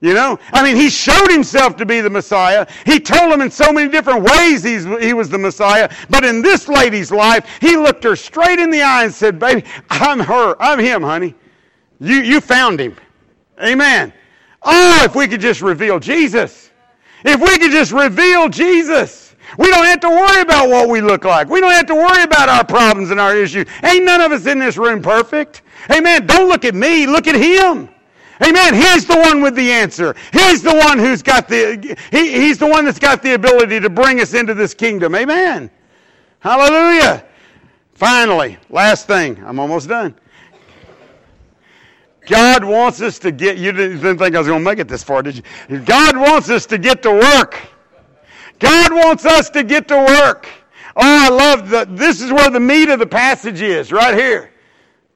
You know? I mean, he showed himself to be the Messiah. He told them in so many different ways he was the Messiah. But in this lady's life, he looked her straight in the eye and said, Baby, I'm her. I'm him, honey. You, you found him. Amen. Oh, if we could just reveal Jesus. If we could just reveal Jesus. We don't have to worry about what we look like. We don't have to worry about our problems and our issues. Ain't none of us in this room perfect. Amen. Don't look at me. Look at him. Amen. He's the one with the answer. He's the one who's got the, he, he's the one that's got the ability to bring us into this kingdom. Amen. Hallelujah. Finally, last thing. I'm almost done. God wants us to get, you didn't think I was going to make it this far, did you? God wants us to get to work. God wants us to get to work. Oh, I love the, this is where the meat of the passage is, right here.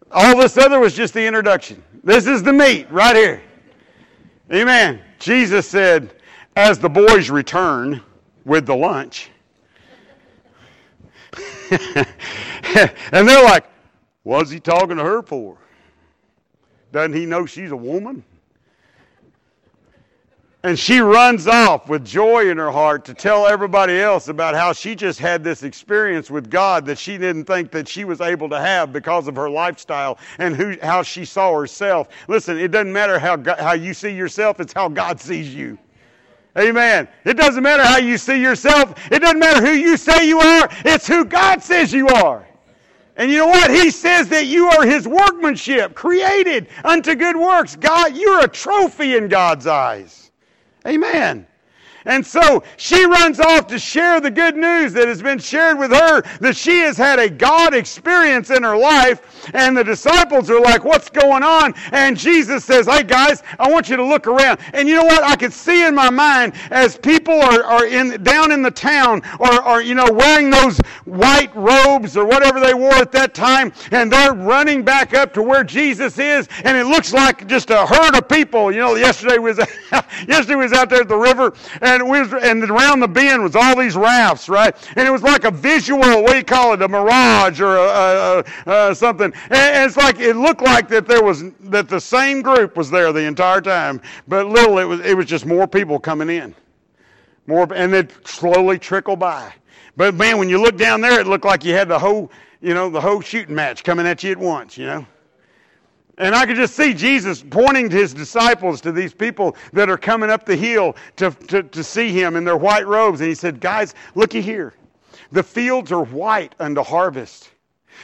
All this other was just the introduction. This is the meat right here. Amen. Jesus said, as the boys return with the lunch, and they're like, what's he talking to her for? Doesn't he know she's a woman? And she runs off with joy in her heart to tell everybody else about how she just had this experience with God that she didn't think that she was able to have because of her lifestyle and who, how she saw herself. Listen, it doesn't matter how, how you see yourself, it's how God sees you. Amen. It doesn't matter how you see yourself. It doesn't matter who you say you are. It's who God says you are. And you know what? He says that you are His workmanship, created unto good works. God, you're a trophy in God's eyes. Amen. And so she runs off to share the good news that has been shared with her that she has had a God experience in her life. And the disciples are like, What's going on? And Jesus says, Hey guys, I want you to look around. And you know what? I could see in my mind as people are, are in, down in the town or, or, you know, wearing those white robes or whatever they wore at that time, and they're running back up to where Jesus is, and it looks like just a herd of people. You know, yesterday was yesterday was out there at the river. And we was, and around the bend was all these rafts, right? And it was like a visual, what do you call it, a mirage or a, a, a, something. And it's like it looked like that there was that the same group was there the entire time, but little it was it was just more people coming in, more, and it slowly trickle by. But man, when you look down there, it looked like you had the whole, you know, the whole shooting match coming at you at once, you know. And I could just see Jesus pointing to his disciples, to these people that are coming up the hill to, to, to see him in their white robes. And he said, Guys, looky here. The fields are white unto harvest.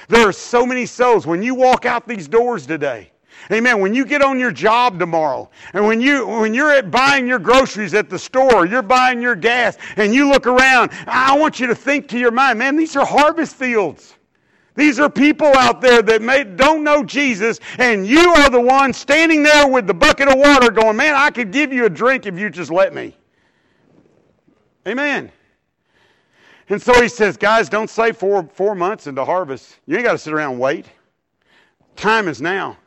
There are so many souls. When you walk out these doors today, Amen. When you get on your job tomorrow, and when you when you're at buying your groceries at the store, you're buying your gas, and you look around, I want you to think to your mind, man, these are harvest fields. These are people out there that may, don't know Jesus, and you are the one standing there with the bucket of water going, Man, I could give you a drink if you just let me. Amen. And so he says, Guys, don't say four, four months into harvest. You ain't got to sit around and wait. Time is now.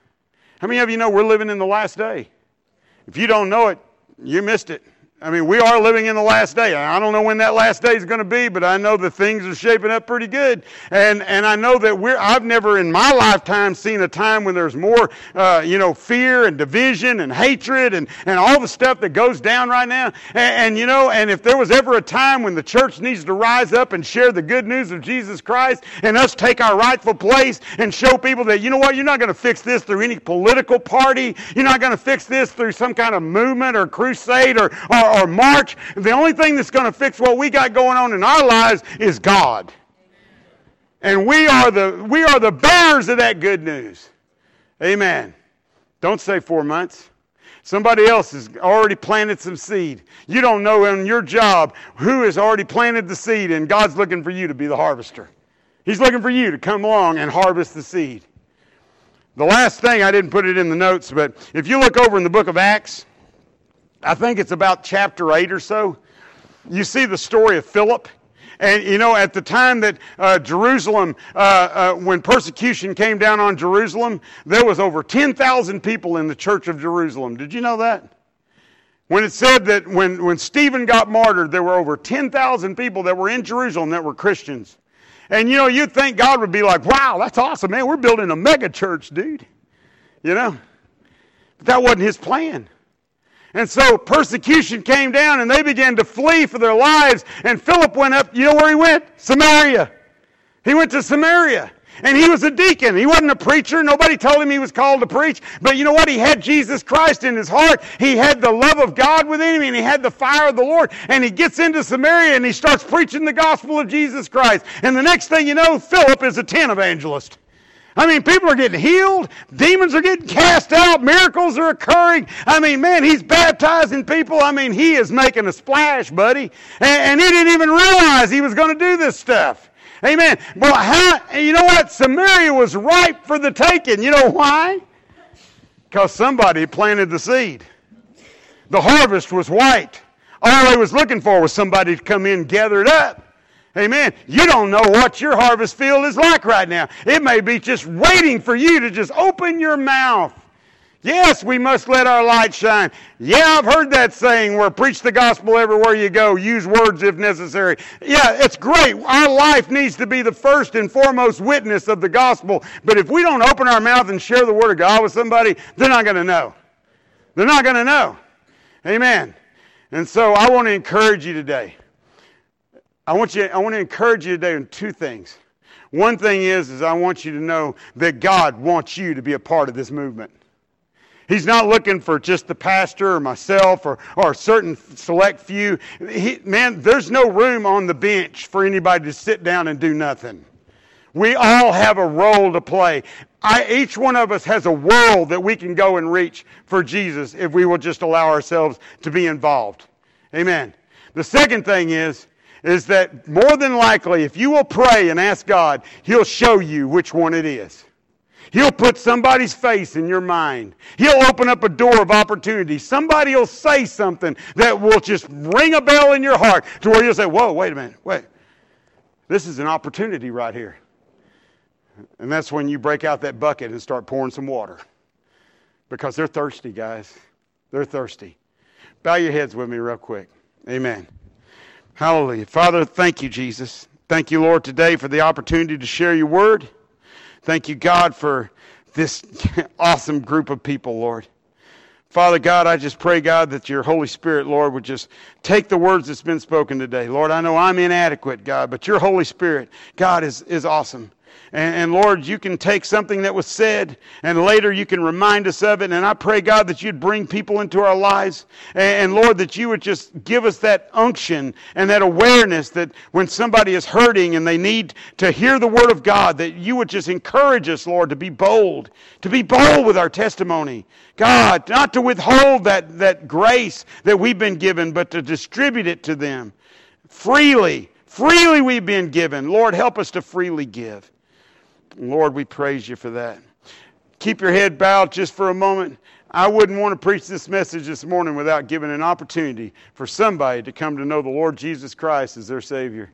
How many of you know we're living in the last day? If you don't know it, you missed it. I mean, we are living in the last day. I don't know when that last day is going to be, but I know that things are shaping up pretty good. And, and I know that we're, I've never in my lifetime seen a time when there's more, uh, you know, fear and division and hatred and, and all the stuff that goes down right now. And, and, you know, and if there was ever a time when the church needs to rise up and share the good news of Jesus Christ and us take our rightful place and show people that, you know what, you're not going to fix this through any political party. You're not going to fix this through some kind of movement or crusade or, or or march. The only thing that's going to fix what we got going on in our lives is God. And we are the we are the bearers of that good news. Amen. Don't say four months. Somebody else has already planted some seed. You don't know in your job who has already planted the seed, and God's looking for you to be the harvester. He's looking for you to come along and harvest the seed. The last thing, I didn't put it in the notes, but if you look over in the book of Acts, I think it's about chapter 8 or so. You see the story of Philip. And you know, at the time that uh, Jerusalem, uh, uh, when persecution came down on Jerusalem, there was over 10,000 people in the church of Jerusalem. Did you know that? When it said that when, when Stephen got martyred, there were over 10,000 people that were in Jerusalem that were Christians. And you know, you'd think God would be like, wow, that's awesome, man. We're building a mega church, dude. You know? But that wasn't his plan. And so persecution came down and they began to flee for their lives. And Philip went up, you know where he went? Samaria. He went to Samaria. And he was a deacon. He wasn't a preacher. Nobody told him he was called to preach. But you know what? He had Jesus Christ in his heart. He had the love of God within him and he had the fire of the Lord. And he gets into Samaria and he starts preaching the gospel of Jesus Christ. And the next thing you know, Philip is a tent evangelist. I mean, people are getting healed, demons are getting cast out, miracles are occurring. I mean, man, he's baptizing people. I mean, he is making a splash, buddy. And, and he didn't even realize he was going to do this stuff. Amen. Well, how, you know what? Samaria was ripe for the taking. You know why? Because somebody planted the seed. The harvest was white. All they was looking for was somebody to come in, and gather it up. Amen. You don't know what your harvest field is like right now. It may be just waiting for you to just open your mouth. Yes, we must let our light shine. Yeah, I've heard that saying where preach the gospel everywhere you go, use words if necessary. Yeah, it's great. Our life needs to be the first and foremost witness of the gospel. But if we don't open our mouth and share the word of God with somebody, they're not going to know. They're not going to know. Amen. And so I want to encourage you today. I want you, I want to encourage you today on two things. One thing is, is I want you to know that God wants you to be a part of this movement. He's not looking for just the pastor or myself or, or a certain select few. He, man, there's no room on the bench for anybody to sit down and do nothing. We all have a role to play. I, each one of us has a world that we can go and reach for Jesus if we will just allow ourselves to be involved. Amen. The second thing is, is that more than likely, if you will pray and ask God, He'll show you which one it is. He'll put somebody's face in your mind. He'll open up a door of opportunity. Somebody will say something that will just ring a bell in your heart to where you'll say, Whoa, wait a minute, wait. This is an opportunity right here. And that's when you break out that bucket and start pouring some water. Because they're thirsty, guys. They're thirsty. Bow your heads with me, real quick. Amen. Hallelujah. Father, thank you, Jesus. Thank you, Lord, today for the opportunity to share your word. Thank you, God, for this awesome group of people, Lord. Father God, I just pray, God, that your Holy Spirit, Lord, would just take the words that's been spoken today. Lord, I know I'm inadequate, God, but your Holy Spirit, God, is, is awesome. And, and, Lord, you can take something that was said and later you can remind us of it. And I pray, God, that you'd bring people into our lives. And, and, Lord, that you would just give us that unction and that awareness that when somebody is hurting and they need to hear the word of God, that you would just encourage us, Lord, to be bold, to be bold with our testimony. God, not to withhold that, that grace that we've been given, but to distribute it to them freely. Freely we've been given. Lord, help us to freely give. Lord, we praise you for that. Keep your head bowed just for a moment. I wouldn't want to preach this message this morning without giving an opportunity for somebody to come to know the Lord Jesus Christ as their Savior.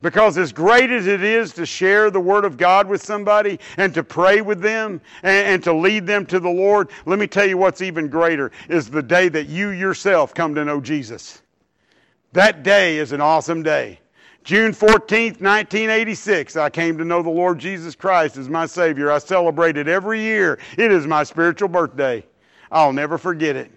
Because as great as it is to share the Word of God with somebody and to pray with them and, and, to lead them to the Lord, let me tell you what's even greater is the day that you yourself come to know Jesus. That day is an awesome day. June 14th, 1986, I came to know the Lord Jesus Christ as my Savior. I celebrate it every year. It is my spiritual birthday. I'll never forget it.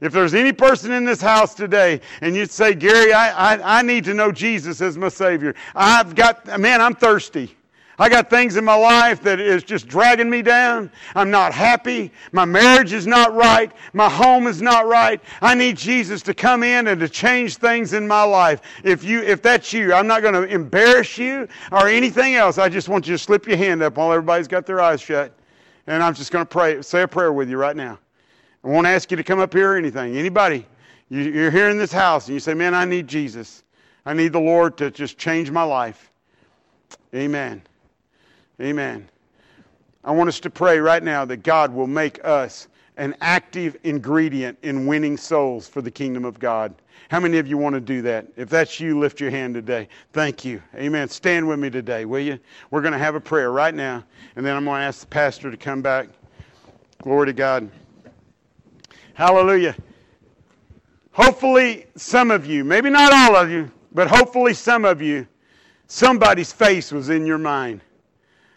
If there's any person in this house today and you'd say, Gary, I, I, I need to know Jesus as my Savior, I've got, man, I'm thirsty. I got things in my life that is just dragging me down. I'm not happy. My marriage is not right. My home is not right. I need Jesus to come in and to change things in my life. If you, if that's you, I'm not going to embarrass you or anything else. I just want you to slip your hand up while everybody's got their eyes shut. And I'm just going to pray, say a prayer with you right now. I won't ask you to come up here or anything. Anybody, you're here in this house and you say, man, I need Jesus. I need the Lord to just change my life. Amen. Amen. I want us to pray right now that God will make us an active ingredient in winning souls for the kingdom of God. How many of you want to do that? If that's you, lift your hand today. Thank you. Amen. Stand with me today, will you? We're going to have a prayer right now, and then I'm going to ask the pastor to come back. Glory to God. Hallelujah. Hopefully, some of you, maybe not all of you, but hopefully some of you, somebody's face was in your mind.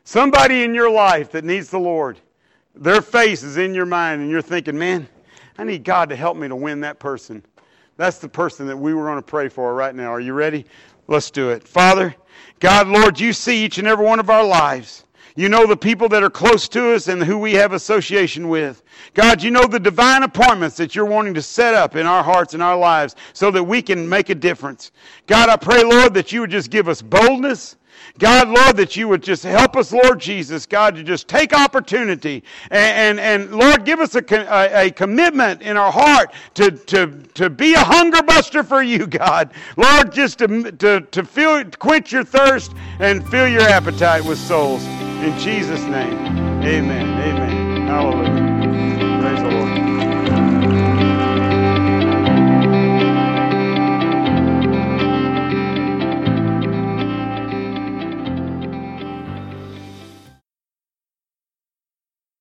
Somebody in your life that needs the Lord, their face is in your mind, and you're thinking, man, I need God to help me to win that person. That's the person that we were going to pray for right now. Are you ready? Let's do it. Father, God, Lord, you see each and every one of our lives. You know the people that are close to us and who we have association with. God, you know the divine appointments that you're wanting to set up in our hearts and our lives so that we can make a difference. God, I pray, Lord, that you would just give us boldness. God, Lord, that you would just help us, Lord Jesus, God, to just take opportunity and, and, and Lord, give us a, a, a, commitment in our heart to, to, to be a hunger buster for you, God. Lord, just to, to, to feel, quench your thirst and fill your appetite with souls. In Jesus' name, amen. Amen. Hallelujah.